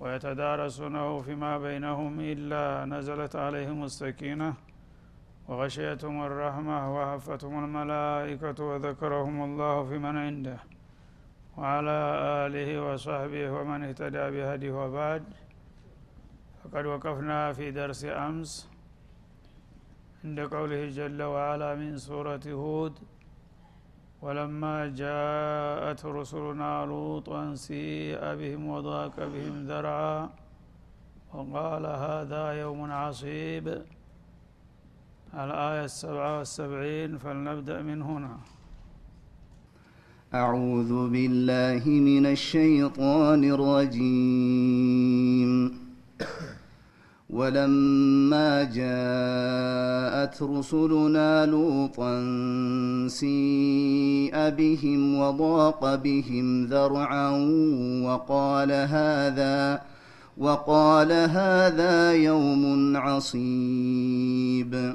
ويتدارسونه فيما بينهم إلا نزلت عليهم السكينة وغشيتهم الرحمة وحفتهم الملائكة وذكرهم الله في من عنده وعلى آله وصحبه ومن اهتدى بهديه وبعد. فقد وقفنا في درس أمس عند قوله جل وعلا من سورة هود ولما جاءت رسلنا لوطا سيء بهم وضاق بهم ذرعا وقال هذا يوم عصيب. الآية السبعة والسبعين فلنبدأ من هنا. أعوذ بالله من الشيطان الرجيم. ولما جاءت رسلنا لوطا سيء بهم وضاق بهم ذرعا وقال هذا وقال هذا يوم عصيب.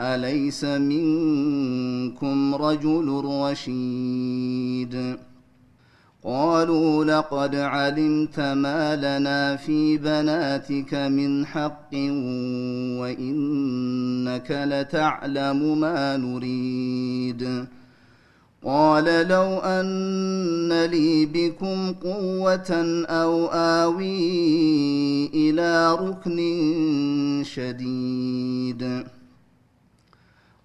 أليس منكم رجل رشيد؟ قالوا لقد علمت ما لنا في بناتك من حق وإنك لتعلم ما نريد. قال لو أن لي بكم قوة أو آوي إلى ركن شديد.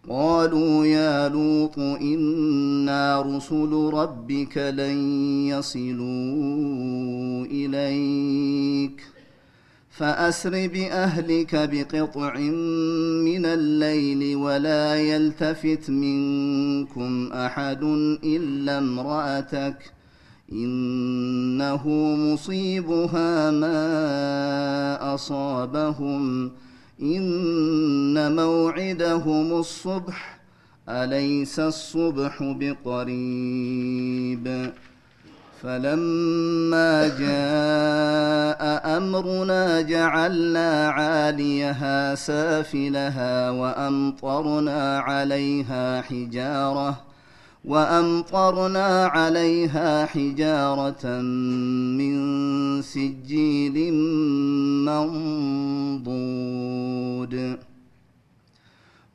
قالوا يا لوط إنا رسل ربك لن يصلوا إليك. فأسر بأهلك بقطع من الليل ولا يلتفت منكم أحد إلا امرأتك. إنه مصيبها ما أصابهم. إن موعدهم الصبح أليس الصبح بقريب؟ فلما جاء أمرنا جعلنا عاليها سافلها وأمطرنا عليها حجارة وأمطرنا عليها حجارة من سجيل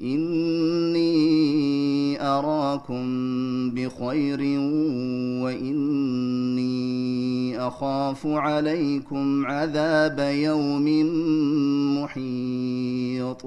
إني أراكم بخير وإني أخاف عليكم عذاب يوم محيط.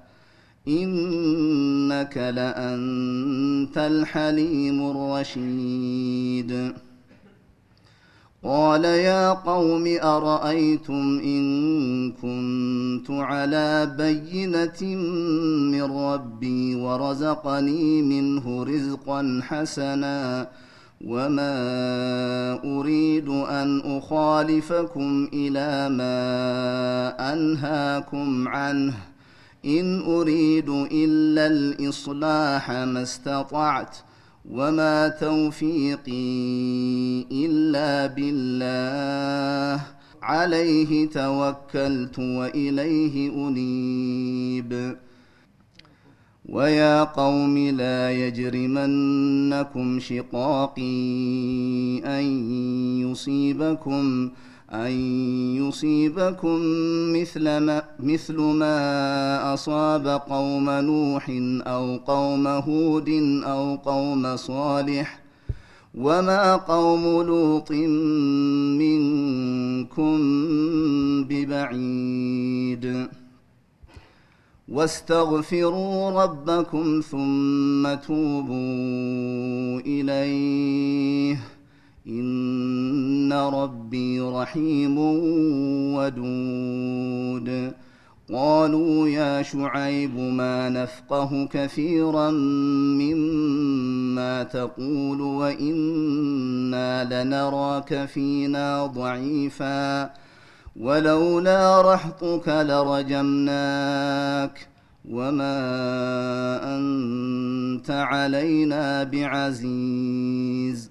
إنك لأنت الحليم الرشيد. قال يا قوم أرأيتم إن كنت على بينة من ربي ورزقني منه رزقا حسنا وما أريد أن أخالفكم إلى ما أنهاكم عنه. إن أريد إلا الإصلاح ما استطعت وما توفيقي إلا بالله. عليه توكلت وإليه أنيب. ويا قوم لا يجرمنكم شقاقي أن يصيبكم أن يصيبكم مثل ما, مثل ما أصاب قوم نوح أو قوم هود أو قوم صالح وما قوم لوط منكم ببعيد. واستغفروا ربكم ثم توبوا إليه. ان ربي رحيم ودود قالوا يا شعيب ما نفقه كثيرا مما تقول وأنا لنراك فينا ضعيفا ولولا رحطك لرجمناك وما انت علينا بعزيز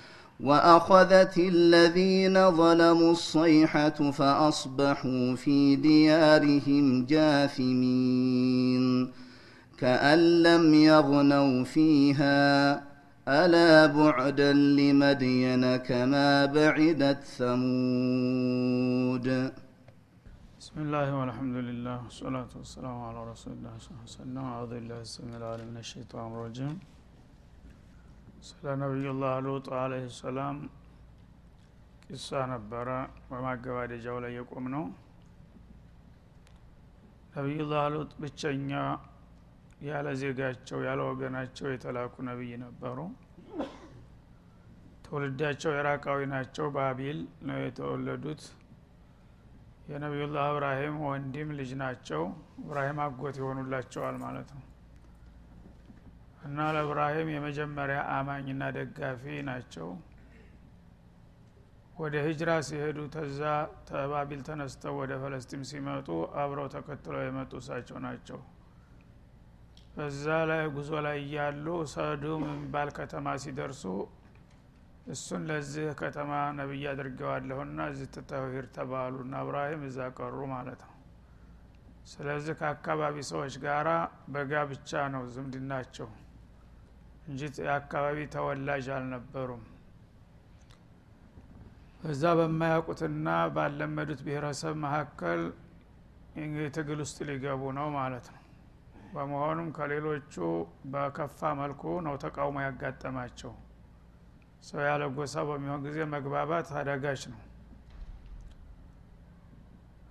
وأخذت الذين ظلموا الصيحة فأصبحوا في ديارهم جاثمين كأن لم يغنوا فيها ألا بعدا لمدين كما بعدت ثمود. بسم الله والحمد لله والصلاة والسلام على رسول الله صلى الله عليه وسلم. أعوذ بالله السميع العليم من الشيطان الرجيم. ስለ ነቢዩላህ ሉጥ አለህ ሰላም ቂሳ ነበረ። በማገባደጃው ላይ የቆም ነው ነቢዩላህ ሉጥ ብቸኛ ያለ ዜጋቸው ያለ ወገናቸው የተላኩ ነቢይ ነበሩ። ትውልዳቸው ኢራቃዊ ናቸው። ባቢል ነው የተወለዱት። የነቢዩላህ እብራሂም ወንድም ልጅ ናቸው። እብራሂም አጎት ይሆኑላቸዋል ማለት ነው እና ለእብራሂም የመጀመሪያ አማኝና ደጋፊ ናቸው። ወደ ሂጅራ ሲሄዱ ተዛ ተባቢል ተነስተው ወደ ፈለስጢም ሲመጡ አብረው ተከትለው የመጡ እሳቸው ናቸው። በዛ ላይ ጉዞ ላይ እያሉ ሰዱም የሚባል ከተማ ሲደርሱ እሱን ለዚህ ከተማ ነቢይ አድርገዋለሁና እዚህ ትተውሂድ ተባሉና እብራሂም እዛ ቀሩ ማለት ነው። ስለዚህ ከአካባቢ ሰዎች ጋራ በጋብቻ ነው ዝምድናቸው እንጂ የአካባቢ ተወላጅ አልነበሩም። እዛ በማያውቁትና ባለመዱት ብሔረሰብ መካከል ትግል ውስጥ ሊገቡ ነው ማለት ነው። በመሆኑም ከሌሎቹ በከፋ መልኩ ነው ተቃውሞ ያጋጠማቸው። ሰው ያለ ጎሳ በሚሆን ጊዜ መግባባት አዳጋች ነው።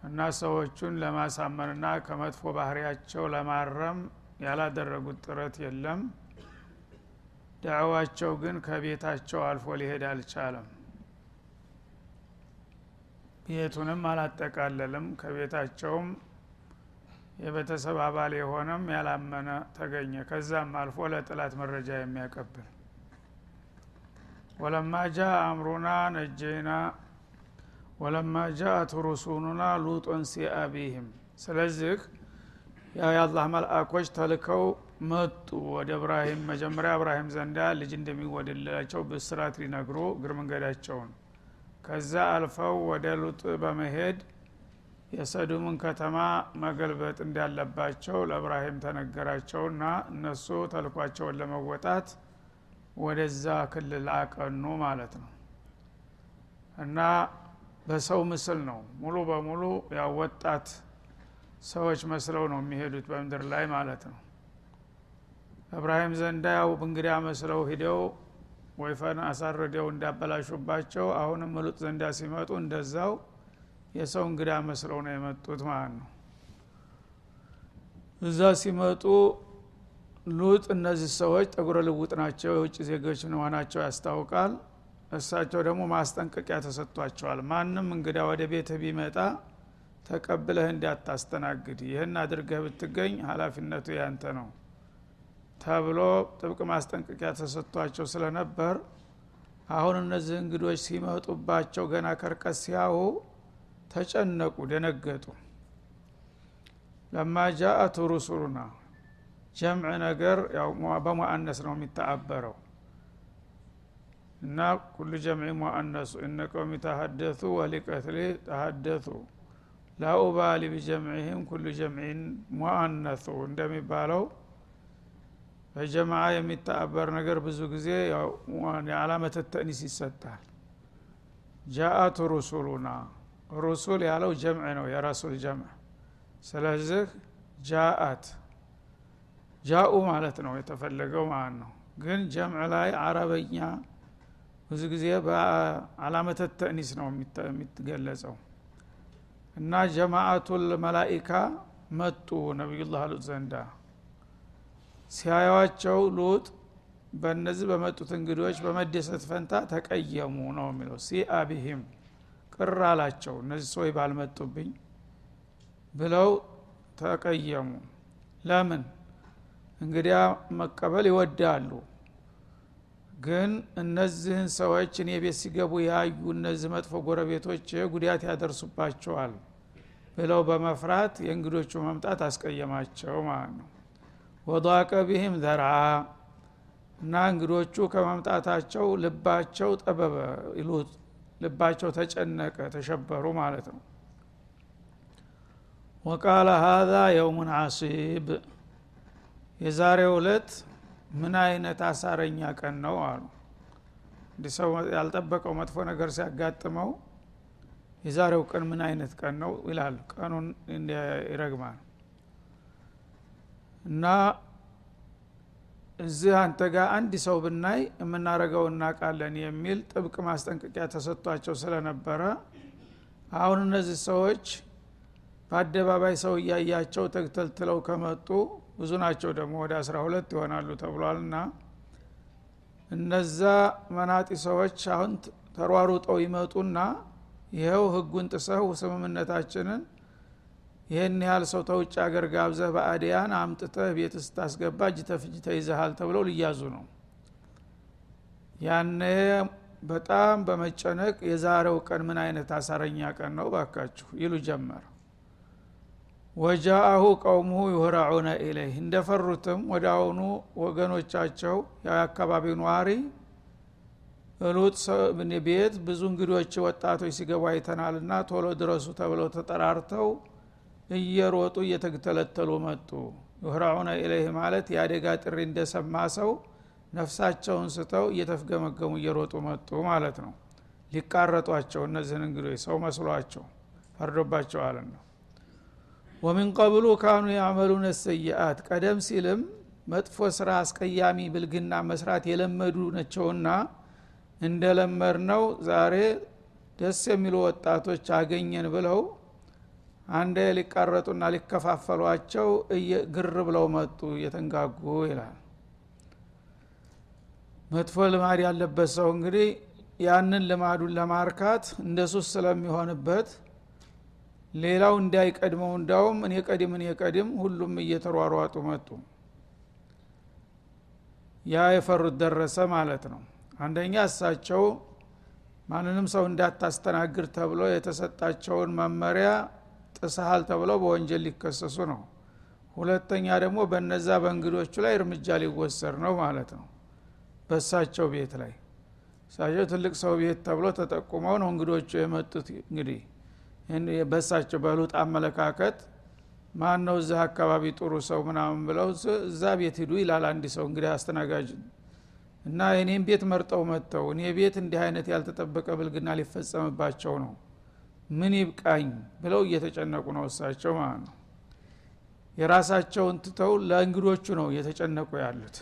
እና ሰዎቹን ለማሳመንና ከመጥፎ ባህሪያቸው ለማረም ያላደረጉት ጥረት የለም ዳዕዋቸው ግን ከቤታቸው አልፎ ሊሄድ አልቻለም። ቤቱንም አላጠቃለልም ከቤታቸውም የቤተሰብ አባል የሆነም ያላመነ ተገኘ። ከዛም አልፎ ለጥላት መረጃ የሚያቀብል ወለማ ጃ አምሩና ነጀይና ወለማ ጃአት ሩሱሉና ሉጦን ሲአቢህም። ስለዚህ የአላህ መልአኮች ተልከው መጡ። ወደ እብራሂም መጀመሪያ እብራሂም ዘንዳ ልጅ እንደሚወድላቸው ብስራት ሊነግሩ እግር መንገዳቸውን። ከዛ አልፈው ወደ ሉጥ በመሄድ የሰዱምን ከተማ መገልበጥ እንዳለባቸው ለእብራሂም ተነገራቸውና እነሱ ተልኳቸውን ለመወጣት ወደዛ ክልል አቀኑ ማለት ነው። እና በሰው ምስል ነው። ሙሉ በሙሉ ያው ወጣት ሰዎች መስለው ነው የሚሄዱት በምድር ላይ ማለት ነው እብራሂም ዘንዳ ያው እንግዳ መስለው ሂደው ወይፈን አሳርደው እንዳበላሹባቸው አሁንም ሉጥ ዘንዳ ሲመጡ እንደዛው የሰው እንግዳ መስለው ነው የመጡት ማለት ነው። እዛ ሲመጡ ሉጥ እነዚህ ሰዎች ጠጉረ ልውጥ ናቸው የውጭ ዜጎች መሆናቸው ያስታውቃል። እሳቸው ደግሞ ማስጠንቀቂያ ተሰጥቷቸዋል። ማንም እንግዳ ወደ ቤትህ ቢመጣ ተቀብለህ እንዳታስተናግድ ይህን አድርገህ ብትገኝ ሀላፊነቱ ያንተ ነው ተብሎ ጥብቅ ማስጠንቀቂያ ተሰጥቷቸው ስለነበር አሁን እነዚህ እንግዶች ሲመጡባቸው ገና ከርቀት ሲያዩ ተጨነቁ ደነገጡ። ለማ ጃአት ሩሱሉና ጀምዕ ነገር ያው በሙአነስ ነው የሚተአበረው። እና ኩሉ ጀምዒ ሙአነሱ እነ ቀውሚ ተሀደቱ ወሊቀትሊ ተሀደቱ ላኡባሊ ቢጀምዕህም ኩሉ ጀምዒን ሙአነሱ እንደሚባለው በጀማዓ የሚተአበር ነገር ብዙ ጊዜ የዓላመተ ተእኒስ ይሰጣል። ጃአቱ ሩሱሉና ሩሱል ያለው ጀምዕ ነው የረሱል ጀምዕ። ስለዚህ ጃአት ጃኡ ማለት ነው የተፈለገው ማለት ነው። ግን ጀምዕ ላይ አረበኛ ብዙ ጊዜ በአላመተ ተእኒስ ነው የሚገለጸው። እና ጀማአቱል መላኢካ መጡ ነቢዩላህ ሉጥ ዘንዳ ሲያዩዋቸው ሉጥ በእነዚህ በመጡት እንግዶች በመደሰት ፈንታ ተቀየሙ ነው የሚለው። ሲአቢሂም ቅር አላቸው። እነዚህ ሰዎች ባልመጡብኝ ብለው ተቀየሙ። ለምን? እንግዲያ መቀበል ይወዳሉ። ግን እነዚህን ሰዎች እኔ ቤት ሲገቡ ያዩ እነዚህ መጥፎ ጎረቤቶች ጉዳት ያደርሱባቸዋል ብለው በመፍራት የእንግዶቹ መምጣት አስቀየማቸው ማለት ነው ወضاቀ ቢህም ዘርአ እና እንግዶቹ ከመምጣታቸው ልባቸው ጠበበ ይሉት ልባቸው ተጨነቀ ተሸበሩ ማለት ነው። ወቃለ ሀዛ የውሙን አሲብ የዛሬው እለት ምን አይነት አሳረኛ ቀን ነው አሉ። እንዲህ ሰው ያልጠበቀው መጥፎ ነገር ሲያጋጥመው የዛሬው ቀን ምን አይነት ቀን ነው ይላል ቀኑን ይረግማል እና እዚህ አንተ ጋር አንድ ሰው ብናይ የምናረገው እናቃለን የሚል ጥብቅ ማስጠንቀቂያ ተሰጥቷቸው ስለነበረ አሁን እነዚህ ሰዎች በአደባባይ ሰው እያያቸው ተግተልትለው ከመጡ ብዙ ናቸው ደግሞ ወደ አስራ ሁለት ይሆናሉ ተብሏልና እነዛ መናጢ ሰዎች አሁን ተሯሩጠው ይመጡና ይኸው ህጉን ጥሰው ስምምነታችንን ይህን ያህል ሰው ተውጭ አገር ጋብዘህ በአዲያን አምጥተህ ቤት ስታስገባ እጅ ተፍጅ ተይዘሃል ተብለው ሊያዙ ነው። ያኔ በጣም በመጨነቅ የዛሬው ቀን ምን አይነት አሳረኛ ቀን ነው? ባካችሁ ይሉ ጀመር። ወጃአሁ ቀውሙሁ ዩህራዑነ ኢለይህ። እንደፈሩትም ወደ አሁኑ ወገኖቻቸው የአካባቢው ነዋሪ ሉጥ ቤት ብዙ እንግዶች ወጣቶች ሲገቡ አይተናልና ቶሎ ድረሱ ተብለው ተጠራርተው እየሮጡ እየተግተለተሉ መጡ። ዩህራዑነ ኢለይህ ማለት የአደጋ ጥሪ እንደሰማ ሰው ነፍሳቸውን ስተው እየተፍገመገሙ እየሮጡ መጡ ማለት ነው። ሊቃረጧቸው እነዚህን እንግዶች ሰው መስሏቸው ፈርዶባቸዋል ነው። ወሚን ቀብሉ ካኑ ያዕመሉነ ሰይአት ቀደም ሲልም መጥፎ ስራ አስቀያሚ ብልግና መስራት የለመዱ ነቸውና እንደለመድ ነው ዛሬ ደስ የሚሉ ወጣቶች አገኘን ብለው አንዴ ሊቃረጡና ሊከፋፈሏቸው ግር ብለው መጡ እየተንጋጉ ይላል። መጥፎ ልማድ ያለበት ሰው እንግዲህ ያንን ልማዱን ለማርካት እንደ ሱስ ስለሚሆንበት ሌላው እንዳይቀድመው እንዳውም እኔ ቀድም እኔ ቀድም ሁሉም እየተሯሯጡ መጡ። ያ የፈሩት ደረሰ ማለት ነው። አንደኛ እሳቸው ማንንም ሰው እንዳታስተናግድ ተብሎ የተሰጣቸውን መመሪያ ጥሰሃል ተብለው በወንጀል ሊከሰሱ ነው። ሁለተኛ ደግሞ በነዛ በእንግዶቹ ላይ እርምጃ ሊወሰድ ነው ማለት ነው። በሳቸው ቤት ላይ። እሳቸው ትልቅ ሰው ቤት ተብሎ ተጠቁመው ነው እንግዶቹ የመጡት። እንግዲህ በሳቸው በሉጥ አመለካከት ማን ነው እዚህ አካባቢ ጥሩ ሰው ምናምን ብለው እዛ ቤት ሂዱ ይላል አንድ ሰው እንግዲህ አስተናጋጅ። እና እኔም ቤት መርጠው መጥተው እኔ ቤት እንዲህ አይነት ያልተጠበቀ ብልግና ሊፈጸምባቸው ነው ምን ይብቃኝ ብለው እየተጨነቁ ነው እሳቸው ማለት ነው። የራሳቸውን ትተው ለእንግዶቹ ነው እየተጨነቁ ያሉት።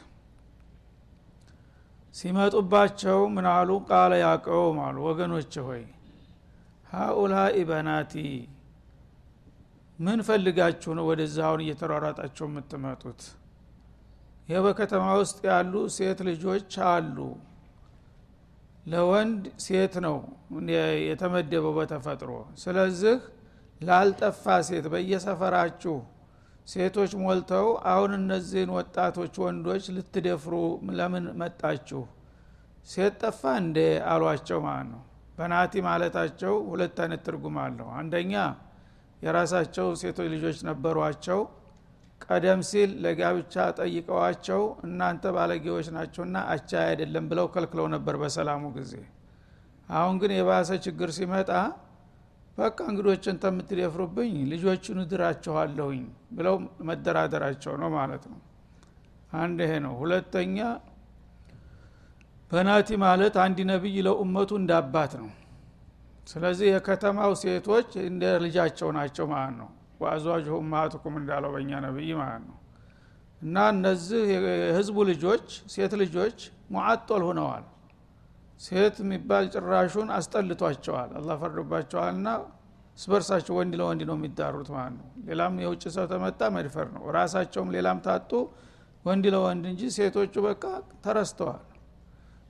ሲመጡባቸው ምናሉ ቃለ ያቀውም አሉ። ወገኖች ሆይ ሀኡላኢ በናቲ ምን ፈልጋችሁ ነው ወደዛ አሁን እየተሯሯጣቸው የምትመጡት? ይህ በከተማ ውስጥ ያሉ ሴት ልጆች አሉ ለወንድ ሴት ነው የተመደበው በተፈጥሮ። ስለዚህ ላልጠፋ ሴት በየሰፈራችሁ ሴቶች ሞልተው አሁን እነዚህን ወጣቶች ወንዶች ልትደፍሩ ለምን መጣችሁ? ሴት ጠፋ እንደ አሏቸው ማለት ነው። በናቲ ማለታቸው ሁለት አይነት ትርጉም አለው። አንደኛ የራሳቸው ሴቶች ልጆች ነበሯቸው ቀደም ሲል ለጋብቻ ጠይቀዋቸው እናንተ ባለጌዎች ናቸውና አቻ አይደለም ብለው ከልክለው ነበር በሰላሙ ጊዜ። አሁን ግን የባሰ ችግር ሲመጣ በቃ እንግዶችን ተምትደፍሩብኝ ልጆቹን እድራችኋለሁኝ ብለው መደራደራቸው ነው ማለት ነው። አንድ ይሄ ነው። ሁለተኛ በናቲ ማለት አንድ ነቢይ ለኡመቱ እንዳባት ነው። ስለዚህ የከተማው ሴቶች እንደ ልጃቸው ናቸው ማለት ነው ወአዝዋጅሁ እማቱኩም እንዳለው በእኛ ነቢይ ማለት ነው። እና እነዚህ የህዝቡ ልጆች ሴት ልጆች ሙዓጦል ሁነዋል ሴት የሚባል ጭራሹን አስጠልቷቸዋል። አላ ፈርዶባቸዋልና ስበርሳቸው ወንድ ለወንድ ነው የሚዳሩት ማለት ነው። ሌላም የውጭ ሰው ተመጣ መድፈር ነው። ራሳቸውም ሌላም ታጡ ወንድ ለወንድ እንጂ ሴቶቹ በቃ ተረስተዋል።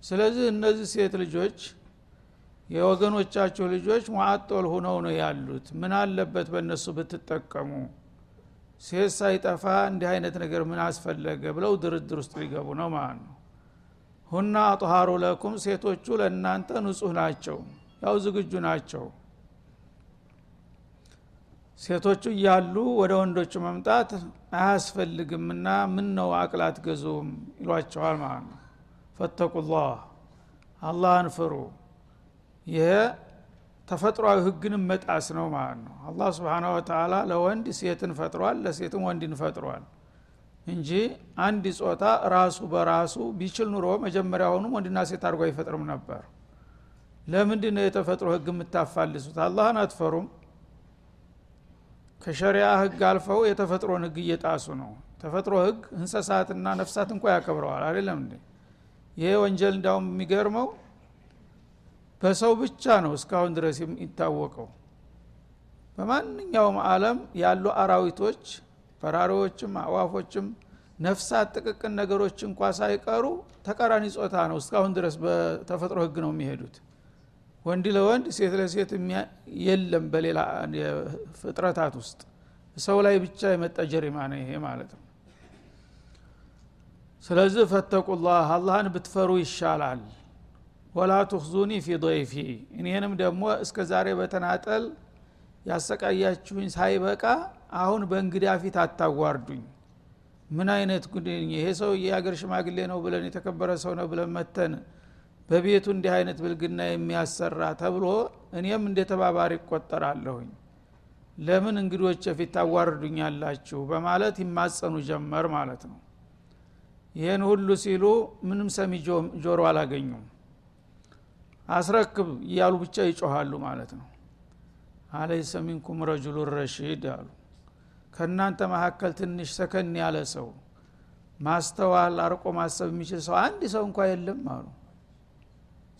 ስለዚህ እነዚህ ሴት ልጆች የወገኖቻችሁ ልጆች ሙዓጦል ሁነው ነው ያሉት። ምን አለበት በእነሱ ብትጠቀሙ? ሴት ሳይጠፋ እንዲህ አይነት ነገር ምን አስፈለገ ብለው ድርድር ውስጥ ሊገቡ ነው ማለት ነው። ሁና አጥሃሩ ለኩም ሴቶቹ ለእናንተ ንጹህ ናቸው ያው ዝግጁ ናቸው። ሴቶቹ እያሉ ወደ ወንዶቹ መምጣት አያስፈልግምና ምን ነው አቅላት ገዙም ይሏቸዋል ማለት ነው። ፈተቁላህ አላህን ፍሩ ይሄ ተፈጥሯዊ ህግንም መጣስ ነው ማለት ነው። አላህ ስብሓን ወተላ ለወንድ ሴትን ፈጥሯል ለሴትም ወንድን ፈጥሯል እንጂ አንድ ጾታ ራሱ በራሱ ቢችል ኑሮ መጀመሪያውኑም ወንድና ሴት አድርጎ አይፈጥርም ነበር። ለምንድ ነው የተፈጥሮ ህግ የምታፋልሱት? አላህን አትፈሩም። ከሸሪያ ህግ አልፈው የተፈጥሮን ህግ እየጣሱ ነው። ተፈጥሮ ህግ እንሰሳትና ነፍሳት እንኳ ያከብረዋል። አይደለም እንዴ? ይሄ ወንጀል እንዳውም የሚገርመው በሰው ብቻ ነው እስካሁን ድረስ የሚታወቀው። በማንኛውም አለም ያሉ አራዊቶች በራሪዎችም አዋፎችም ነፍሳት ጥቅቅን ነገሮች እንኳ ሳይቀሩ ተቃራኒ ጾታ ነው እስካሁን ድረስ በተፈጥሮ ህግ ነው የሚሄዱት። ወንድ ለወንድ ሴት ለሴት የለም በሌላ ፍጥረታት ውስጥ። ሰው ላይ ብቻ የመጣ ጀሪማ ነው ይሄ ማለት ነው። ስለዚህ ፈተቁላህ አላህን ብትፈሩ ይሻላል ወላ ትኽዙኒ ፊ ضይፊ እኔንም ደግሞ እስከ ዛሬ በተናጠል ያሰቃያችሁኝ ሳይበቃ አሁን በእንግዳ ፊት አታዋርዱኝ። ምን አይነት ጉድኝ ይሄ ሰው የአገር ሽማግሌ ነው ብለን የተከበረ ሰው ነው ብለን መተን በቤቱ እንዲህ አይነት ብልግና የሚያሰራ ተብሎ እኔም እንደ ተባባሪ ይቆጠራለሁኝ ለምን እንግዶች ፊት ታዋርዱኛላችሁ? በማለት ይማጸኑ ጀመር ማለት ነው። ይህን ሁሉ ሲሉ ምንም ሰሚ ጆሮ አላገኙም አስረክብ እያሉ ብቻ ይጮሃሉ ማለት ነው። አለይሰ ሚንኩም ረጁሉ ረሺድ አሉ። ከእናንተ መካከል ትንሽ ሰከን ያለ ሰው ማስተዋል አርቆ ማሰብ የሚችል ሰው አንድ ሰው እንኳ የለም አሉ።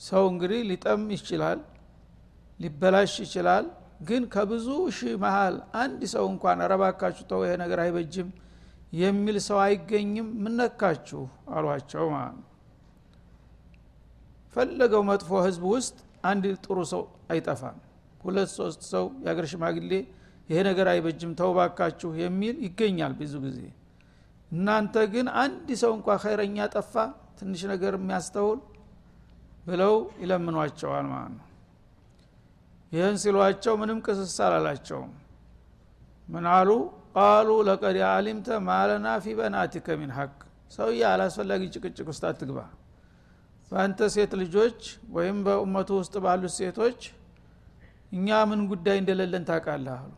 ሰው እንግዲህ ሊጠም ይችላል ሊበላሽ ይችላል ግን ከብዙ ሺህ መሃል አንድ ሰው እንኳን ረባካችሁ ተው ይሄ ነገር አይበጅም የሚል ሰው አይገኝም ምነካችሁ አሏቸው ማለት ነው ፈለገው መጥፎ ህዝብ ውስጥ አንድ ጥሩ ሰው አይጠፋም። ሁለት ሶስት ሰው የአገር ሽማግሌ ይሄ ነገር አይበጅም ተውባካችሁ የሚል ይገኛል ብዙ ጊዜ። እናንተ ግን አንድ ሰው እንኳ ኸይረኛ ጠፋ ትንሽ ነገር የሚያስተውል ብለው ይለምኗቸዋል ማለት ነው። ይህን ሲሏቸው ምንም ቅስስ አላላቸውም። ምን አሉ? ቃሉ ለቀድ አሊምተ ማለና ፊ በናቲከ ሚን ሀቅ ሰውዬ አላስፈላጊ ጭቅጭቅ ውስጥ አትግባ በአንተ ሴት ልጆች ወይም በኡመቱ ውስጥ ባሉት ሴቶች እኛ ምን ጉዳይ እንደሌለን ታውቃለህ አሉ።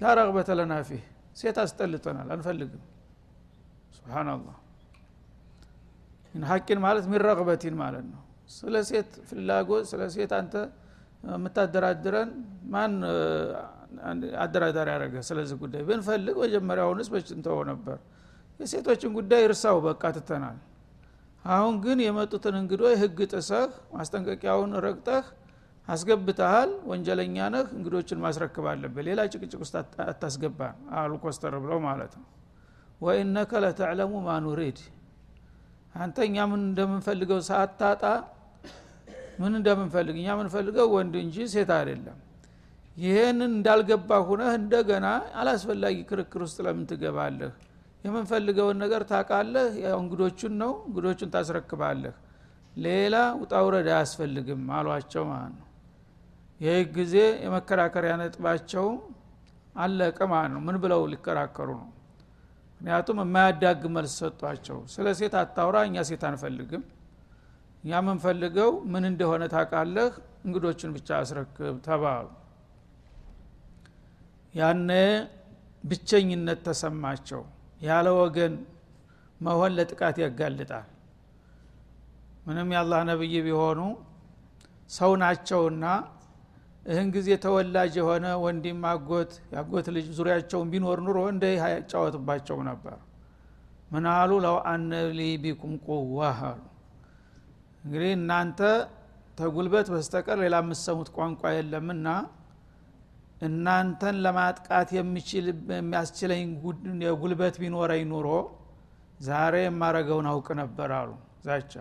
ላረግበተ ለና ፊህ ሴት አስጠልጠናል አንፈልግም። ስብናላህ ምን ሀቂን ማለት ሚን ረግበቲን ማለት ነው። ስለ ሴት ፍላጎት ስለ ሴት አንተ የምታደራድረን ማን አደራዳሪ ያደረገ ስለዚህ ጉዳይ? ብንፈልግ መጀመሪያውንስ በችንተው ነበር። የሴቶችን ጉዳይ እርሳው በቃ ትተናል አሁን ግን የመጡትን እንግዶች ህግ ጥሰህ ማስጠንቀቂያውን ረግጠህ አስገብተሃል ወንጀለኛ ነህ እንግዶችን ማስረክብ አለብህ። ሌላ ጭቅጭቅ ውስጥ አታስገባን አሉ ኮስተር ብለው ማለት ነው። ወኢነከ ለተዕለሙ ማኑሪድ አንተ እኛ ምን እንደምንፈልገው ሳታጣ ምን እንደምንፈልግ? እኛ ምንፈልገው ወንድ እንጂ ሴት አይደለም። ይህንን እንዳልገባ ሁነህ እንደገና አላስፈላጊ ክርክር ውስጥ ለምን ትገባለህ የምንፈልገውን ነገር ታቃለህ እንግዶቹን ነው። እንግዶቹን ታስረክባለህ። ሌላ ውጣውረድ አያስፈልግም አሏቸው ማለት ነው። ይህ ጊዜ የመከራከሪያ ነጥባቸው አለቀ ማለት ነው። ምን ብለው ሊከራከሩ ነው? ምክንያቱም የማያዳግ መልስ ሰጧቸው። ስለ ሴት አታውራ እኛ ሴት አንፈልግም። እኛ የምንፈልገው ምን እንደሆነ ታቃለህ እንግዶችን ብቻ አስረክብ ተባሉ። ያነ ብቸኝነት ተሰማቸው ያለ ወገን መሆን ለጥቃት ያጋልጣል። ምንም የአላህ ነብይ ቢሆኑ ሰው ናቸውና ይህን ጊዜ ተወላጅ የሆነ ወንድም አጎት ያጎት ልጅ ዙሪያቸውን ቢኖር ኑሮ እንደ ያጫወትባቸው ነበር። ምን አሉ? ለው አነ ቢኩም ቁዋ አሉ። እንግዲህ እናንተ ተጉልበት በስተቀር ሌላ የምሰሙት ቋንቋ የለምና እናንተን ለማጥቃት የሚያስችለኝ የጉልበት ቢኖረኝ ኑሮ ዛሬ የማረገውን አውቅ ነበር አሉ። ዛቻ።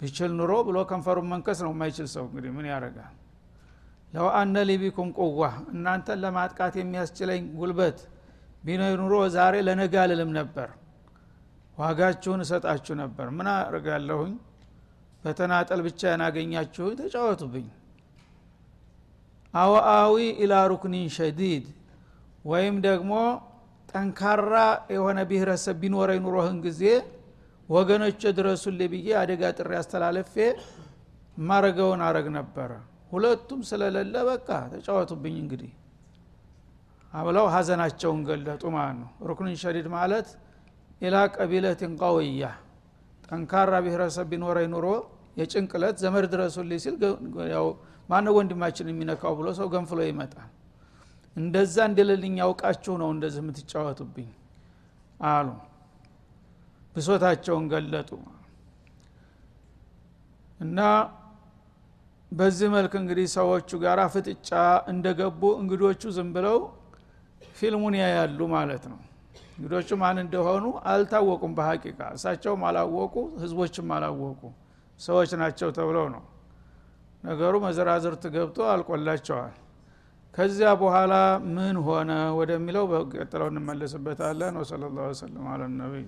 ቢችል ኑሮ ብሎ ከንፈሩን መንከስ ነው የማይችል ሰው እንግዲህ ምን ያደርጋል? ለው አነ ሊቢኩም ቁዋ። እናንተን ለማጥቃት የሚያስችለኝ ጉልበት ቢኖር ኑሮ ዛሬ ለነጋ ልልም ነበር። ዋጋችሁን እሰጣችሁ ነበር። ምን አርጋለሁኝ በተናጠል ብቻ ያናገኛችሁኝ? ተጫወቱብኝ አወአዊ ኢላ ሩክኒን ሸዲድ ወይም ደግሞ ጠንካራ የሆነ ብሔረሰብ ቢኖረኝ ኑሮህን ጊዜ ወገኖች ድረሱልኝ ብዬ አደጋ ጥሪ አስተላለፌ ማረገውን አረግ ነበረ። ሁለቱም ስለሌለ በቃ ተጫወቱብኝ እንግዲህ። አብለው ሀዘናቸውን ገለጡ ማለት ነው። ሩክኒን ሸዲድ ማለት ኢላ ቀቢለትን ቀውያ ጠንካራ ብሔረሰብ ቢኖረኝ ኑሮ የጭንቅለት ዘመድ ድረሱልኝ ሲል ያው ማነ ወንድማችን የሚነካው ብሎ ሰው ገንፍሎ ይመጣል። እንደዛ እንደሌልኝ ያውቃችሁ ነው እንደዚህ የምትጫወቱብኝ አሉ። ብሶታቸውን ገለጡ። እና በዚህ መልክ እንግዲህ ሰዎቹ ጋር ፍጥጫ እንደገቡ እንግዶቹ ዝም ብለው ፊልሙን ያያሉ ማለት ነው። እንግዶቹ ማን እንደሆኑ አልታወቁም በሀቂቃ እሳቸውም አላወቁ ህዝቦችም አላወቁ። ሰዎች ናቸው ተብለው ነው ነገሩ መዘራዝርት ገብቶ አልቆላቸዋል። ከዚያ በኋላ ምን ሆነ ወደሚለው በቀጥለው እንመለስበታለን። ወሰለ ላሁ ወሰለም አለ ነቢይ